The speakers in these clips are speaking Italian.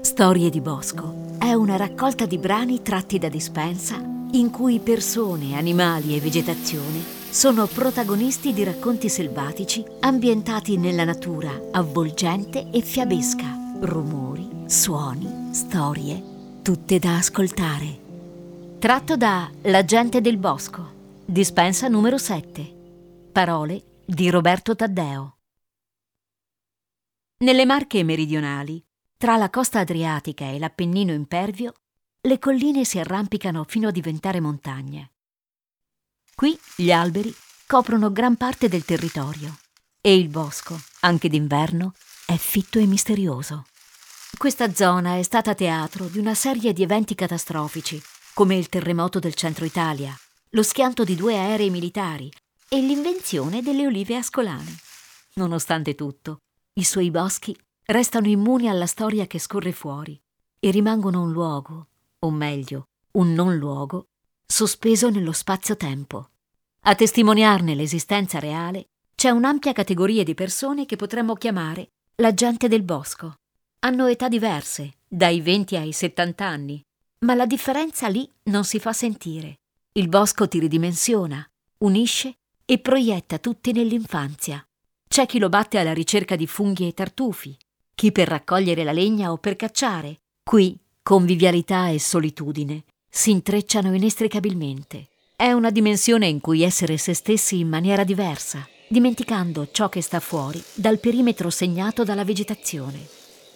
Storie di Bosco è una raccolta di brani tratti da dispensa in cui persone, animali e vegetazione sono protagonisti di racconti selvatici ambientati nella natura avvolgente e fiabesca. Rumori, suoni, storie, tutte da ascoltare. Tratto da La gente del bosco, dispensa numero 7. Parole di Roberto Taddeo. Nelle Marche meridionali, tra la costa adriatica e l'Appennino impervio, le colline si arrampicano fino a diventare montagne. Qui gli alberi coprono gran parte del territorio e il bosco, anche d'inverno, è fitto e misterioso. Questa zona è stata teatro di una serie di eventi catastrofici, come il terremoto del centro Italia, lo schianto di due aerei militari e l'invenzione delle olive ascolane. Nonostante tutto, i suoi boschi restano immuni alla storia che scorre fuori e rimangono un luogo, o meglio, un non luogo, sospeso nello spazio-tempo. A testimoniarne l'esistenza reale c'è un'ampia categoria di persone che potremmo chiamare la gente del bosco. Hanno età diverse, dai 20 ai 70 anni, ma la differenza lì non si fa sentire. Il bosco ti ridimensiona, unisce e proietta tutti nell'infanzia. C'è chi lo batte alla ricerca di funghi e tartufi, chi per raccogliere la legna o per cacciare. Qui convivialità e solitudine si intrecciano inestricabilmente. È una dimensione in cui essere se stessi in maniera diversa, dimenticando ciò che sta fuori dal perimetro segnato dalla vegetazione.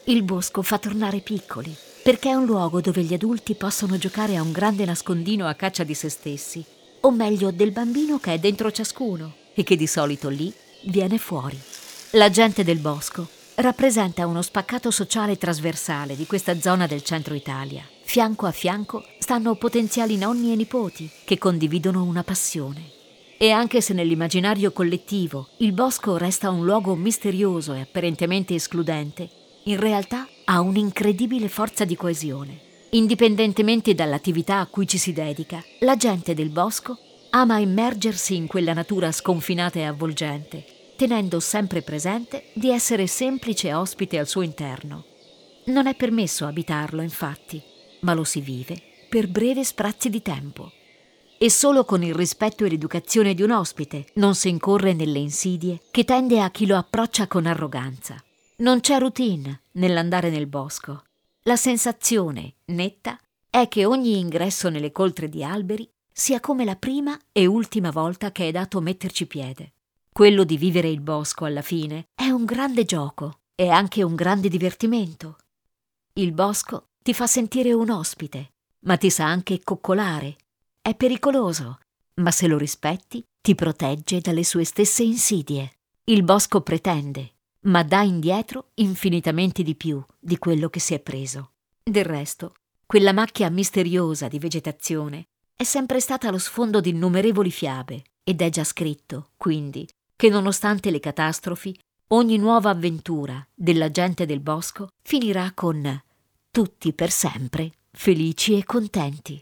Il bosco fa tornare piccoli, perché è un luogo dove gli adulti possono giocare a un grande nascondino a caccia di se stessi, o meglio del bambino che è dentro ciascuno e che di solito lì viene fuori. La gente del bosco rappresenta uno spaccato sociale trasversale di questa zona del centro Italia. Fianco a fianco stanno potenziali nonni e nipoti che condividono una passione. E anche se nell'immaginario collettivo il bosco resta un luogo misterioso e apparentemente escludente, in realtà ha un'incredibile forza di coesione. Indipendentemente dall'attività a cui ci si dedica, la gente del bosco ama immergersi in quella natura sconfinata e avvolgente tenendo sempre presente di essere semplice ospite al suo interno. Non è permesso abitarlo, infatti, ma lo si vive per brevi sprazzi di tempo. E solo con il rispetto e l'educazione di un ospite non si incorre nelle insidie che tende a chi lo approccia con arroganza. Non c'è routine nell'andare nel bosco. La sensazione, netta, è che ogni ingresso nelle coltre di alberi sia come la prima e ultima volta che è dato metterci piede. Quello di vivere il bosco, alla fine, è un grande gioco e anche un grande divertimento. Il bosco ti fa sentire un ospite, ma ti sa anche coccolare. È pericoloso, ma se lo rispetti ti protegge dalle sue stesse insidie. Il bosco pretende, ma dà indietro infinitamente di più di quello che si è preso. Del resto, quella macchia misteriosa di vegetazione è sempre stata lo sfondo di innumerevoli fiabe ed è già scritto, quindi, che nonostante le catastrofi, ogni nuova avventura della gente del bosco finirà con tutti per sempre felici e contenti.